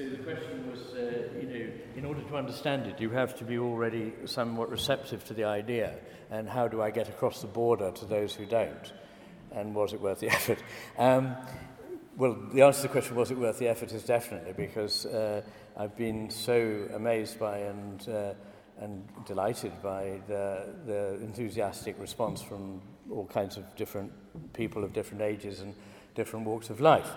So the question was, uh, you know, in order to understand it, you have to be already somewhat receptive to the idea, and how do I get across the border to those who don't, and was it worth the effort? Um, well, the answer to the question, was it worth the effort, is definitely, because uh, I've been so amazed by and, uh, and delighted by the, the enthusiastic response from all kinds of different people of different ages and different walks of life.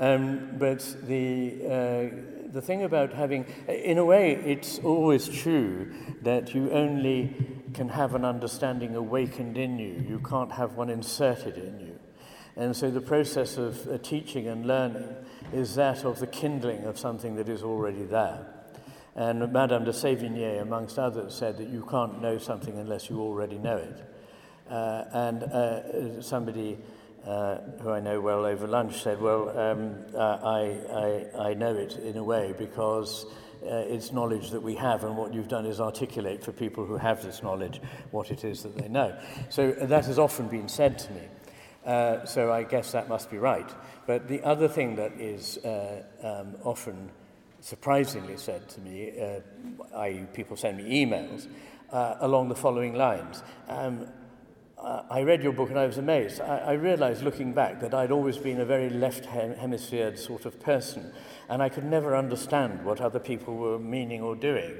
Um, but the, uh, the thing about having, in a way, it's always true that you only can have an understanding awakened in you. You can't have one inserted in you. And so the process of uh, teaching and learning is that of the kindling of something that is already there. And Madame de Sévigné, amongst others, said that you can't know something unless you already know it. Uh, and uh, somebody uh, who I know well over lunch, said, well, um, uh, I, I, I know it in a way because uh, it's knowledge that we have and what you've done is articulate for people who have this knowledge what it is that they know. So uh, that has often been said to me. Uh, so I guess that must be right. But the other thing that is uh, um, often surprisingly said to me, uh, i.e. people send me emails, uh, along the following lines. Um, I read your book and I was amazed. I, I realized looking back that I'd always been a very left hem- hemisphered sort of person, and I could never understand what other people were meaning or doing.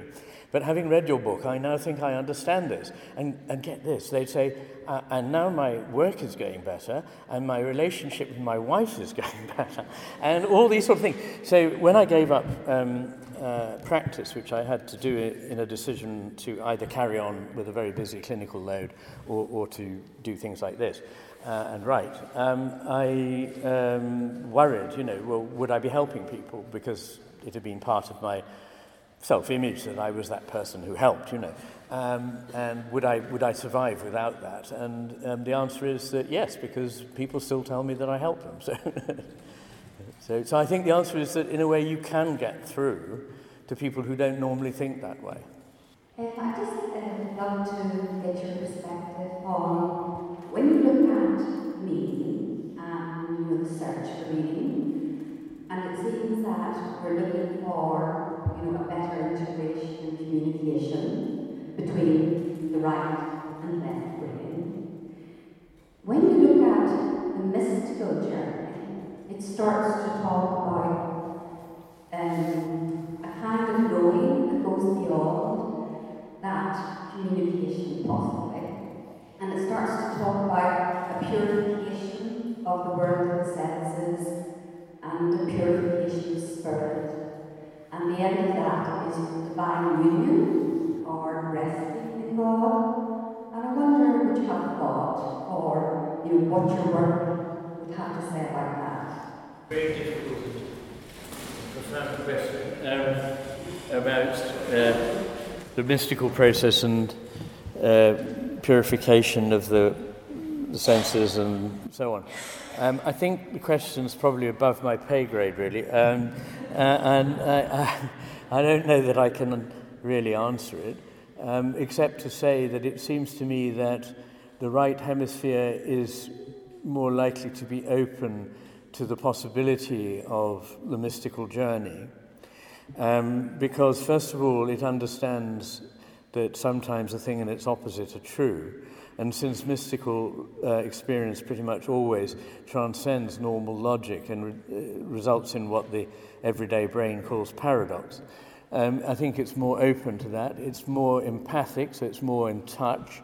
But having read your book, I now think I understand this. And, and get this, they'd say, uh, and now my work is going better, and my relationship with my wife is going better, and all these sort of things. So when I gave up um, uh, practice, which I had to do in a decision to either carry on with a very busy clinical load or, or to do things like this uh, and write, um, I um, worried, you know, well, would I be helping people? Because it had been part of my self-image that I was that person who helped, you know. Um, and would I, would I survive without that? And um, the answer is that yes, because people still tell me that I help them. So, so, so I think the answer is that in a way you can get through to people who don't normally think that way. Um, I just uh, love to get your perspective on when you look at me and you know, the search for meaning, and it seems that we're looking for you know, a better integration and communication between the right and left brain. When you look at the mystical journey, it starts to talk about um, a kind of knowing that goes beyond that communication possibly. And it starts to talk about a purification of the world of senses and a purification of spirit and the end of that is divine union or resting in God. And I wonder would you have thought or you know, what your work would have to say about that? Very difficult profound question um, about uh, the mystical process and uh, purification of the, the senses and so on. Um, I think the question's probably above my pay grade, really. Um, uh, and I, I, I don't know that I can really answer it, um, except to say that it seems to me that the right hemisphere is more likely to be open to the possibility of the mystical journey. Um, because, first of all, it understands that sometimes a thing and its opposite are true. And since mystical uh, experience pretty much always transcends normal logic and re- uh, results in what the everyday brain calls paradox, um, I think it's more open to that. It's more empathic, so it's more in touch.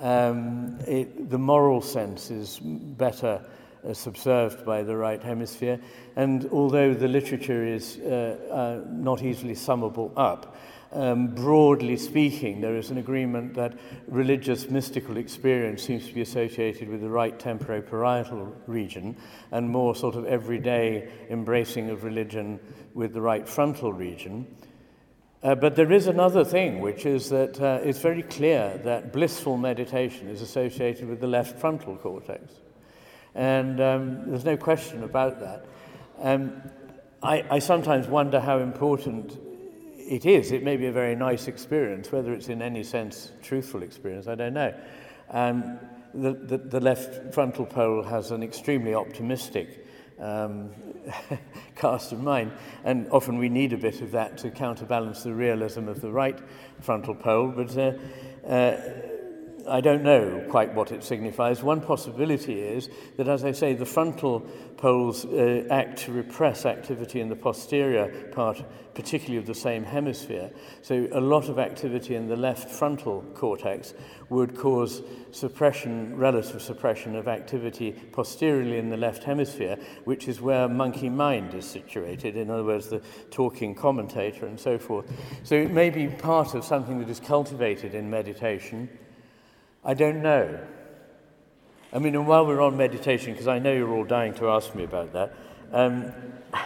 Um, it, the moral sense is better uh, subserved by the right hemisphere. And although the literature is uh, uh, not easily summable up, um, broadly speaking, there is an agreement that religious mystical experience seems to be associated with the right temporoparietal region and more sort of everyday embracing of religion with the right frontal region. Uh, but there is another thing, which is that uh, it's very clear that blissful meditation is associated with the left frontal cortex. And um, there's no question about that. Um, I, I sometimes wonder how important it is. It may be a very nice experience, whether it's in any sense truthful experience, I don't know. Um, the, the, the left frontal pole has an extremely optimistic um, cast of mind. And often we need a bit of that to counterbalance the realism of the right frontal pole. But uh, uh, I don't know quite what it signifies. One possibility is that, as I say, the frontal poles uh, act to repress activity in the posterior part, particularly of the same hemisphere. So a lot of activity in the left frontal cortex would cause suppression, relative suppression of activity posteriorly in the left hemisphere, which is where monkey mind is situated, in other words, the talking commentator and so forth. So it may be part of something that is cultivated in meditation I don't know. I mean, and while we're on meditation, because I know you're all dying to ask me about that, um,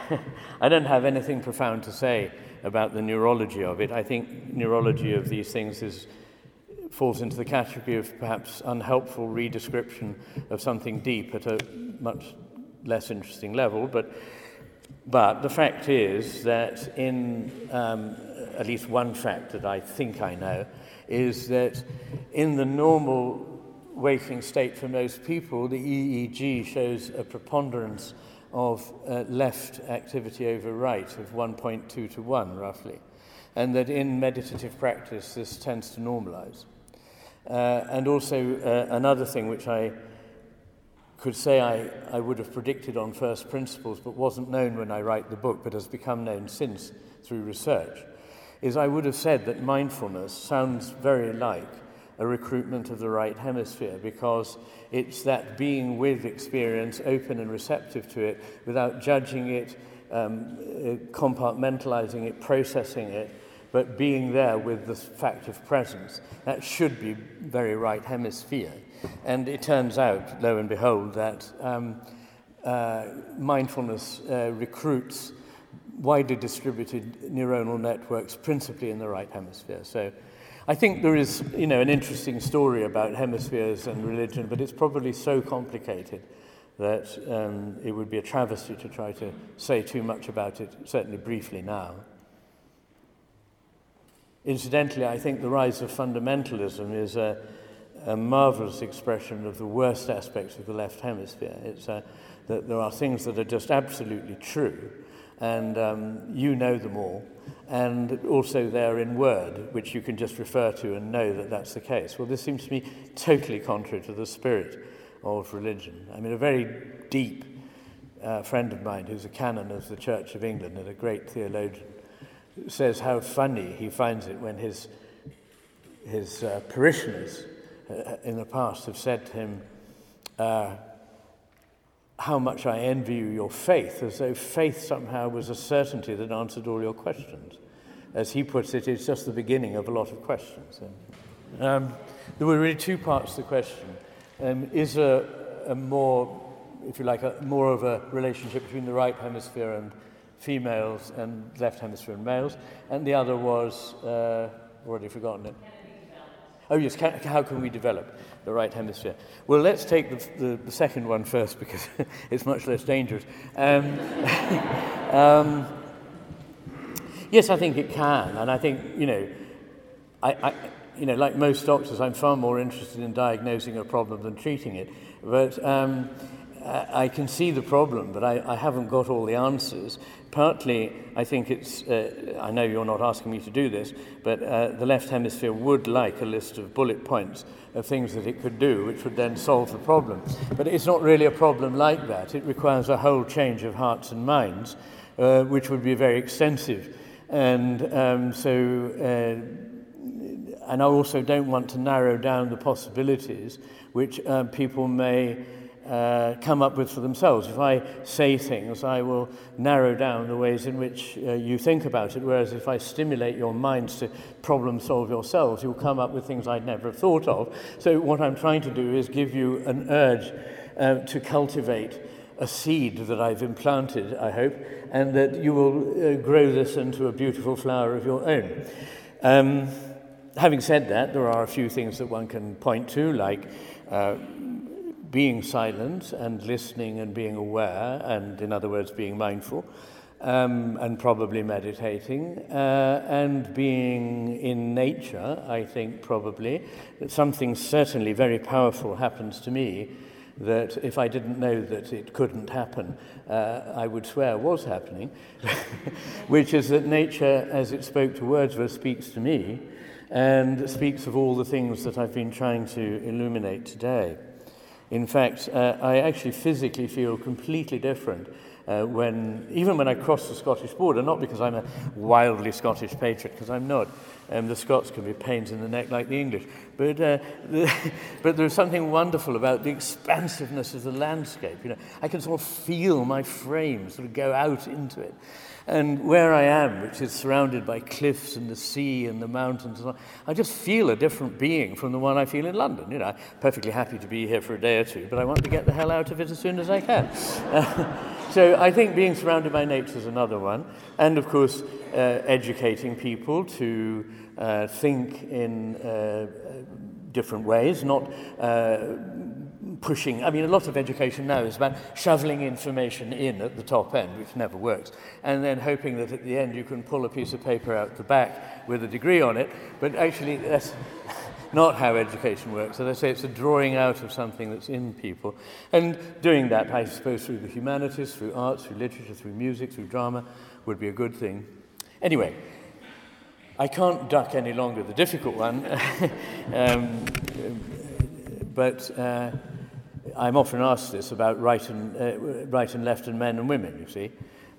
I don't have anything profound to say about the neurology of it. I think neurology of these things is, falls into the category of perhaps unhelpful redescription of something deep at a much less interesting level. But, but the fact is that in um, at least one fact that I think I know, is that in the normal waking state for most people, the EEG shows a preponderance of uh, left activity over right of 1.2 to 1, roughly. And that in meditative practice, this tends to normalize. Uh, and also, uh, another thing which I could say I, I would have predicted on first principles, but wasn't known when I write the book, but has become known since through research, is I would have said that mindfulness sounds very like a recruitment of the right hemisphere because it's that being with experience, open and receptive to it, without judging it, um, compartmentalizing it, processing it, but being there with the fact of presence. That should be very right hemisphere. And it turns out, lo and behold, that um, uh, mindfulness uh, recruits widely distributed neuronal networks, principally in the right hemisphere. So I think there is, you know, an interesting story about hemispheres and religion, but it's probably so complicated that um, it would be a travesty to try to say too much about it, certainly briefly now. Incidentally, I think the rise of fundamentalism is a, a marvelous expression of the worst aspects of the left hemisphere. It's a, that there are things that are just absolutely true, and um, you know them all. And also they're in Word, which you can just refer to and know that that's the case. Well, this seems to me totally contrary to the spirit of religion. I mean, a very deep uh, friend of mine who's a canon of the Church of England and a great theologian says how funny he finds it when his, his uh, parishioners uh, in the past have said to him, uh, how much I envy you your faith, as though faith somehow was a certainty that answered all your questions. As he puts it, it's just the beginning of a lot of questions. Um, there were really two parts to the question. Um, is a, a more, if you like, a, more of a relationship between the right hemisphere and females and left hemisphere and males? And the other was, uh, already forgotten it. Oh, yes, can, how can we develop the right hemisphere? Well, let's take the, the, the second one first because it's much less dangerous. Um, um, yes, I think it can. And I think, you know, I, I, you know, like most doctors, I'm far more interested in diagnosing a problem than treating it. But um, I can see the problem, but I, I haven't got all the answers. Partly, I think it's, uh, I know you're not asking me to do this, but uh, the left hemisphere would like a list of bullet points of things that it could do, which would then solve the problem. But it's not really a problem like that. It requires a whole change of hearts and minds, uh, which would be very extensive. And um, so, uh, and I also don't want to narrow down the possibilities which uh, people may uh, come up with for themselves. If I say things, I will narrow down the ways in which uh, you think about it, whereas if I stimulate your minds to problem solve yourselves, you'll come up with things I'd never have thought of. So, what I'm trying to do is give you an urge uh, to cultivate a seed that I've implanted, I hope, and that you will uh, grow this into a beautiful flower of your own. Um, having said that, there are a few things that one can point to, like uh, being silent and listening and being aware, and in other words, being mindful, um, and probably meditating, uh, and being in nature, I think probably, something certainly very powerful happens to me that if I didn't know that it couldn't happen, uh, I would swear was happening, which is that nature, as it spoke to Wordsworth, speaks to me and speaks of all the things that I've been trying to illuminate today. In fact, uh, I actually physically feel completely different uh, when, even when I cross the Scottish border, not because I'm a wildly Scottish patriot, because I'm not. Um, the Scots can be pains in the neck like the English. But, uh, the, but there's something wonderful about the expansiveness of the landscape. You know, I can sort of feel my frame sort of go out into it. And where I am, which is surrounded by cliffs and the sea and the mountains, and I just feel a different being from the one I feel in London. You know, I'm perfectly happy to be here for a day or two, but I want to get the hell out of it as soon as I can. So I think being surrounded by nature is another one. And of course, uh, educating people to uh, think in uh, different ways, not uh, pushing. I mean, a lot of education now is about shoveling information in at the top end, which never works, and then hoping that at the end you can pull a piece of paper out the back with a degree on it. But actually, that's not how education works. As I say, it's a drawing out of something that's in people. And doing that, I suppose, through the humanities, through arts, through literature, through music, through drama, would be a good thing. Anyway, I can't duck any longer the difficult one, um, but uh, I'm often asked this about right and, uh, right and left and men and women, you see.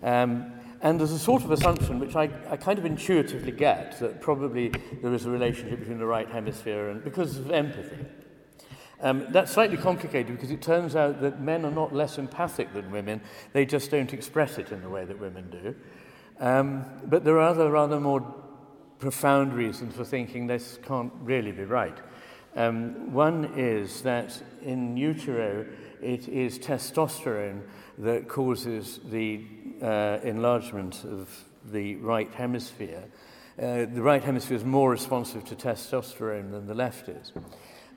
Um, and there's a sort of assumption which I, I kind of intuitively get that probably there is a relationship between the right hemisphere and because of empathy. Um, that's slightly complicated because it turns out that men are not less empathic than women, they just don't express it in the way that women do. Um, but there are other rather more profound reasons for thinking this can't really be right. Um, one is that in utero, it is testosterone that causes the uh, enlargement of the right hemisphere. Uh, the right hemisphere is more responsive to testosterone than the left is.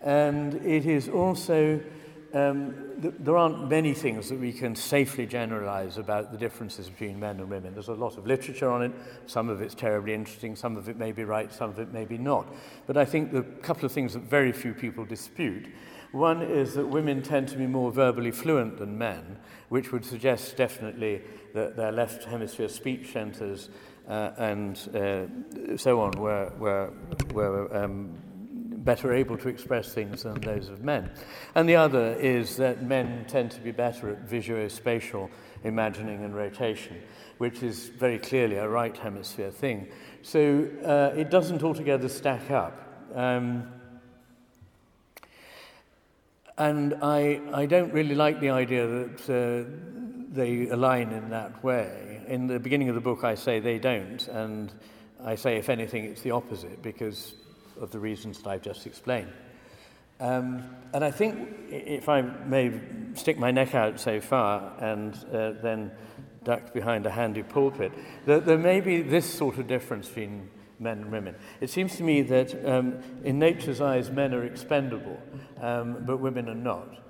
And it is also um, th- there aren't many things that we can safely generalize about the differences between men and women. There's a lot of literature on it. Some of it's terribly interesting, some of it may be right, some of it may be not. But I think the couple of things that very few people dispute. One is that women tend to be more verbally fluent than men, which would suggest definitely that their left hemisphere speech centers uh, and uh, so on were, were, were um, better able to express things than those of men. And the other is that men tend to be better at visuospatial imagining and rotation, which is very clearly a right hemisphere thing. So uh, it doesn't altogether stack up. Um, and I, I don't really like the idea that uh, they align in that way. In the beginning of the book, I say they don't, and I say, if anything, it's the opposite, because of the reasons that I've just explained. Um, and I think, if I may stick my neck out so far and uh, then duck behind a handy pulpit, that there may be this sort of difference between men and women. It seems to me that um, in nature's eyes, men are expendable, um, but women are not.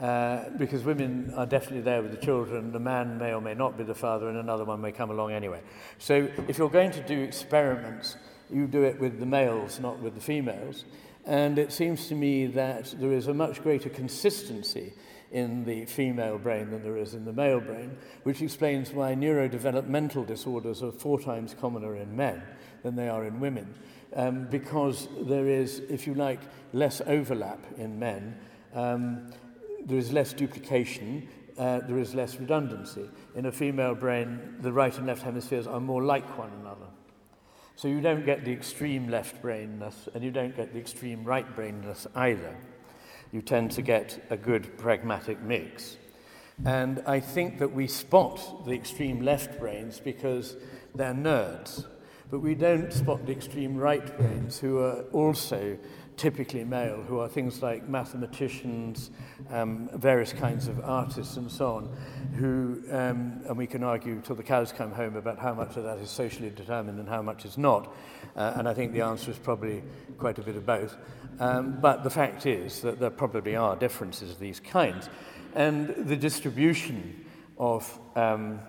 Uh, because women are definitely there with the children. The man may or may not be the father, and another one may come along anyway. So, if you're going to do experiments you do it with the males, not with the females. And it seems to me that there is a much greater consistency in the female brain than there is in the male brain, which explains why neurodevelopmental disorders are four times commoner in men than they are in women. Um, because there is, if you like, less overlap in men, um, there is less duplication, uh, there is less redundancy. In a female brain, the right and left hemispheres are more like one another. So you don't get the extreme left brainness and you don't get the extreme right brainness either. You tend to get a good pragmatic mix. And I think that we spot the extreme left brains because they're nerds, but we don't spot the extreme right brains who are also typically male, who are things like mathematicians, um, various kinds of artists, and so on, who, um, and we can argue till the cows come home about how much of that is socially determined and how much is not. Uh, and I think the answer is probably quite a bit of both. Um, but the fact is that there probably are differences of these kinds. And the distribution of um,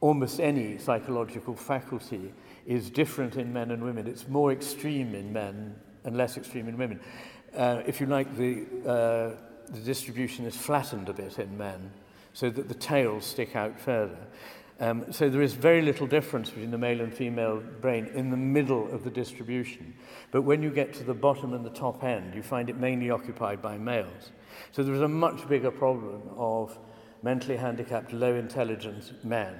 almost any psychological faculty is different in men and women. It's more extreme in men and less extreme in women. Uh, if you like, the uh, the distribution is flattened a bit in men so that the tails stick out further. Um, so there is very little difference between the male and female brain in the middle of the distribution. But when you get to the bottom and the top end, you find it mainly occupied by males. So there is a much bigger problem of mentally handicapped, low intelligence men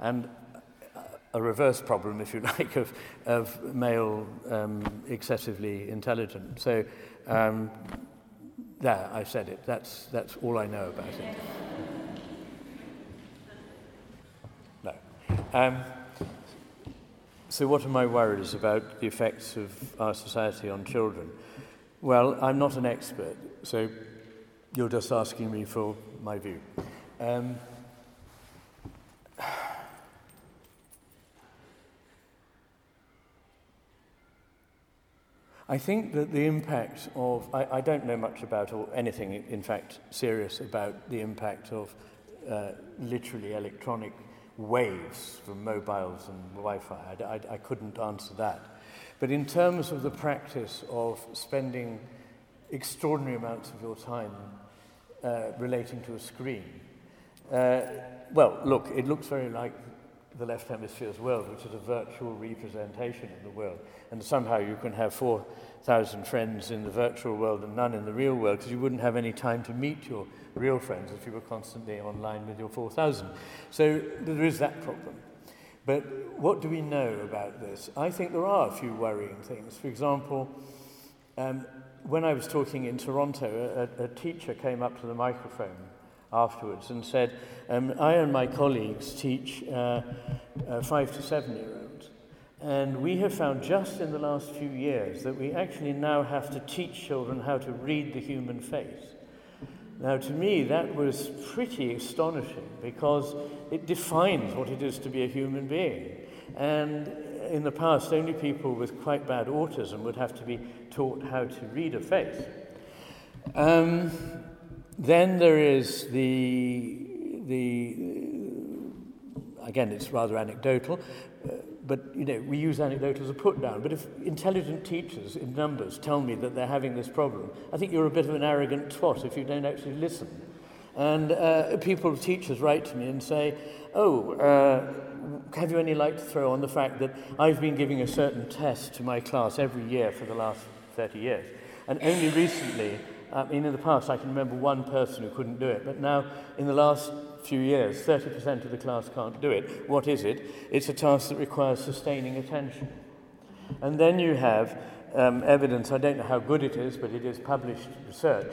and a reverse problem, if you like, of, of male um, excessively intelligent. So, um, there, I said it. That's, that's all I know about it. No. Um, so, what are my worries about the effects of our society on children? Well, I'm not an expert, so you're just asking me for my view. Um, I think that the impact of, I, I don't know much about, or anything in fact serious about the impact of uh, literally electronic waves from mobiles and Wi-Fi. I, I, I couldn't answer that. But in terms of the practice of spending extraordinary amounts of your time uh, relating to a screen, uh, well, look, it looks very like the left hemisphere's world, which is a virtual representation of the world. And somehow you can have 4,000 friends in the virtual world and none in the real world because you wouldn't have any time to meet your real friends if you were constantly online with your 4,000. So there is that problem. But what do we know about this? I think there are a few worrying things. For example, um, when I was talking in Toronto, a, a teacher came up to the microphone afterwards and said, um, I and my colleagues teach uh, uh, five to seven year olds. And we have found just in the last few years that we actually now have to teach children how to read the human face. Now, to me, that was pretty astonishing because it defines what it is to be a human being. And in the past, only people with quite bad autism would have to be taught how to read a face. Um, then there is the, the again, it's rather anecdotal, uh, but you know, we use anecdote as a put down. But if intelligent teachers in numbers tell me that they're having this problem, I think you're a bit of an arrogant twat if you don't actually listen. And uh, people, teachers, write to me and say, "Oh, uh, have you any light to throw on the fact that I've been giving a certain test to my class every year for the last 30 years, and only recently I mean, in the past, I can remember one person who couldn't do it, but now, in the last few years, 30% of the class can't do it. What is it? It's a task that requires sustaining attention. And then you have um, evidence, I don't know how good it is, but it is published research,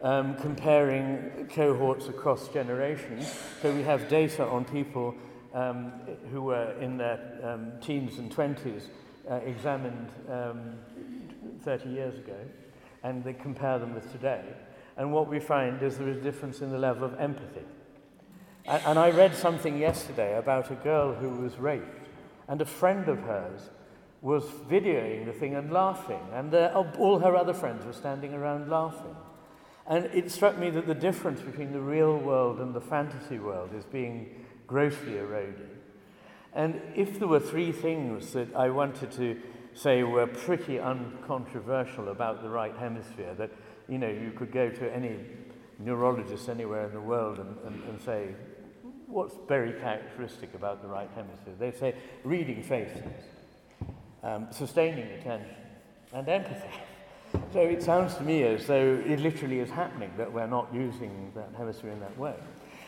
um, comparing cohorts across generations. So we have data on people um, who were in their um, teens and 20s uh, examined um, 30 years ago and they compare them with today. And what we find is there is a difference in the level of empathy. And, and I read something yesterday about a girl who was raped, and a friend of hers was videoing the thing and laughing, and the, all her other friends were standing around laughing. And it struck me that the difference between the real world and the fantasy world is being grossly eroded. And if there were three things that I wanted to say were pretty uncontroversial about the right hemisphere, that, you know, you could go to any neurologist anywhere in the world and, and, and say, what's very characteristic about the right hemisphere? They say reading faces, um, sustaining attention, and empathy. So it sounds to me as though it literally is happening that we're not using that hemisphere in that way.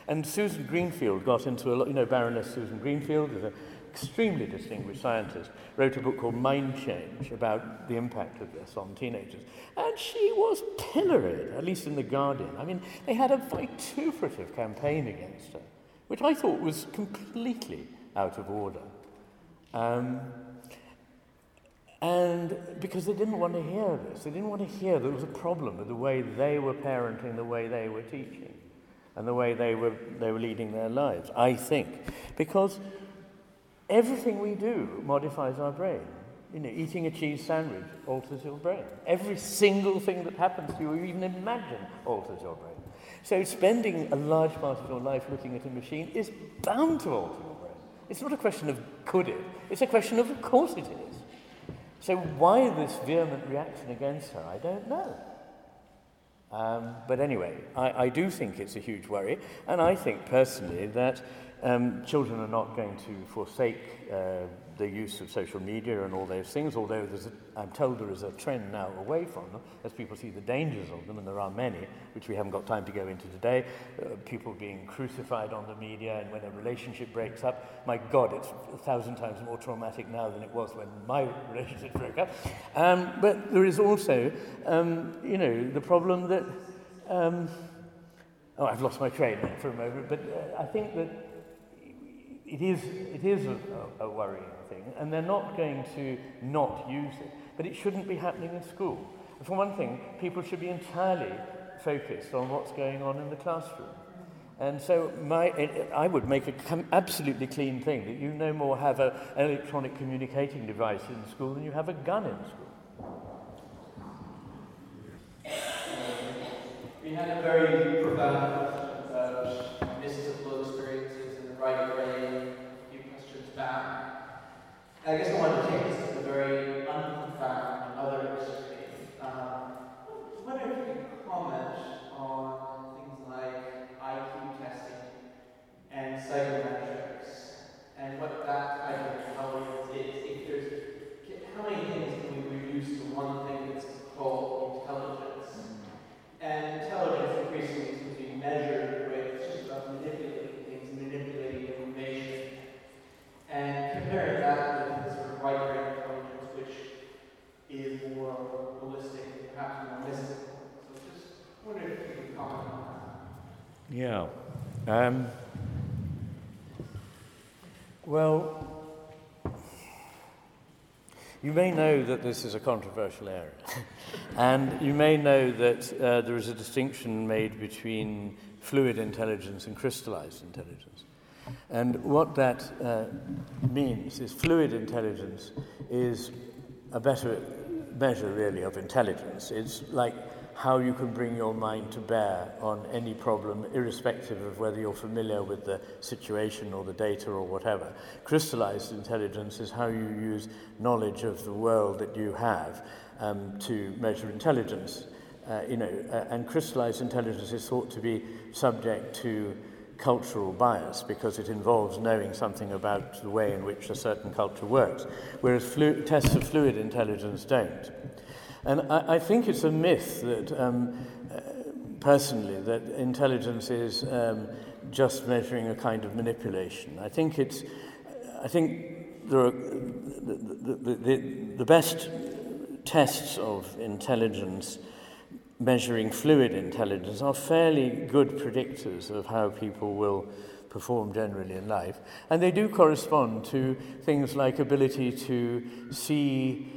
And Susan Greenfield got into a lot, you know, Baroness Susan Greenfield is a extremely distinguished scientist, wrote a book called Mind Change about the impact of this on teenagers. And she was pilloried, at least in The Guardian. I mean, they had a vituperative campaign against her, which I thought was completely out of order. Um, and because they didn't want to hear this, they didn't want to hear there was a problem with the way they were parenting, the way they were teaching, and the way they were, they were leading their lives, I think. Because Everything we do modifies our brain. You know, eating a cheese sandwich alters your brain. Every single thing that happens to you, you even imagine, alters your brain. So spending a large part of your life looking at a machine is bound to alter your brain. It's not a question of could it, it's a question of of course it is. So why this vehement reaction against her, I don't know. Um, but anyway, I, I do think it's a huge worry, and I think personally that um, children are not going to forsake uh, the use of social media and all those things, although there's a, I'm told there is a trend now away from them as people see the dangers of them, and there are many, which we haven't got time to go into today. Uh, people being crucified on the media, and when a relationship breaks up, my God, it's a thousand times more traumatic now than it was when my relationship broke up. Um, but there is also, um, you know, the problem that. Um, oh, I've lost my train for a moment, but uh, I think that it is, it is a, a, worrying thing, and they're not going to not use it. But it shouldn't be happening in school. For one thing, people should be entirely focused on what's going on in the classroom. And so my, I would make an absolutely clean thing that you no more have a, an electronic communicating device in school than you have a gun in school. We had a very profound I guess I wanted to this is more holistic, perhaps more mystical. So just wonder if you could comment on that. Yeah. Um, well, you may know that this is a controversial area. and you may know that uh, there is a distinction made between fluid intelligence and crystallized intelligence. And what that uh, means is fluid intelligence is a better measure, really, of intelligence. It's like how you can bring your mind to bear on any problem, irrespective of whether you're familiar with the situation or the data or whatever. Crystallized intelligence is how you use knowledge of the world that you have um, to measure intelligence. Uh, you know, uh, and crystallized intelligence is thought to be subject to cultural bias because it involves knowing something about the way in which a certain culture works, whereas flu- tests of fluid intelligence don't. And I, I think it's a myth that, um, uh, personally, that intelligence is um, just measuring a kind of manipulation. I think it's, I think there are, the, the, the, the best tests of intelligence measuring fluid intelligence are fairly good predictors of how people will perform generally in life. And they do correspond to things like ability to see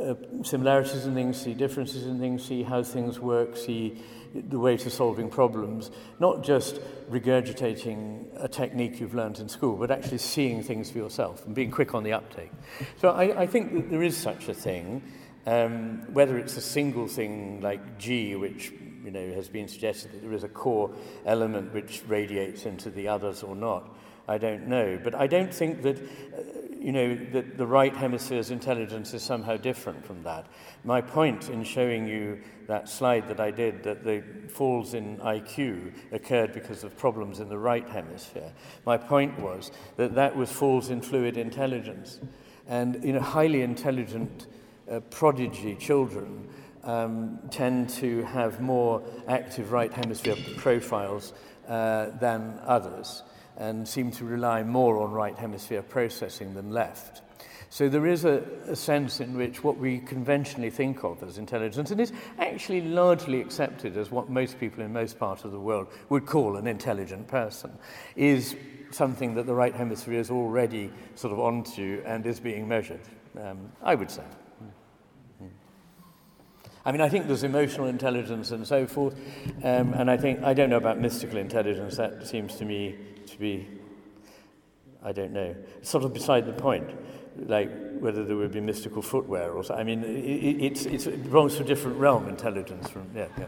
uh, similarities in things, see differences in things, see how things work, see the way to solving problems, not just regurgitating a technique you've learned in school, but actually seeing things for yourself and being quick on the uptake. So I, I think that there is such a thing, um, whether it's a single thing like G, which you know, has been suggested that there is a core element which radiates into the others or not. I don't know. But I don't think that, uh, you know, that the right hemisphere's intelligence is somehow different from that. My point in showing you that slide that I did, that the falls in IQ occurred because of problems in the right hemisphere, my point was that that was falls in fluid intelligence. And, you know, highly intelligent uh, prodigy children um, tend to have more active right hemisphere profiles uh, than others and seem to rely more on right hemisphere processing than left. So there is a, a sense in which what we conventionally think of as intelligence, and is actually largely accepted as what most people in most parts of the world would call an intelligent person, is something that the right hemisphere is already sort of onto and is being measured, um, I would say. I mean, I think there's emotional intelligence and so forth, um, and I think, I don't know about mystical intelligence, that seems to me to be, I don't know, sort of beside the point, like whether there would be mystical footwear or something. I mean, it, it's, it's, it belongs to a different realm, intelligence from, yeah, yeah.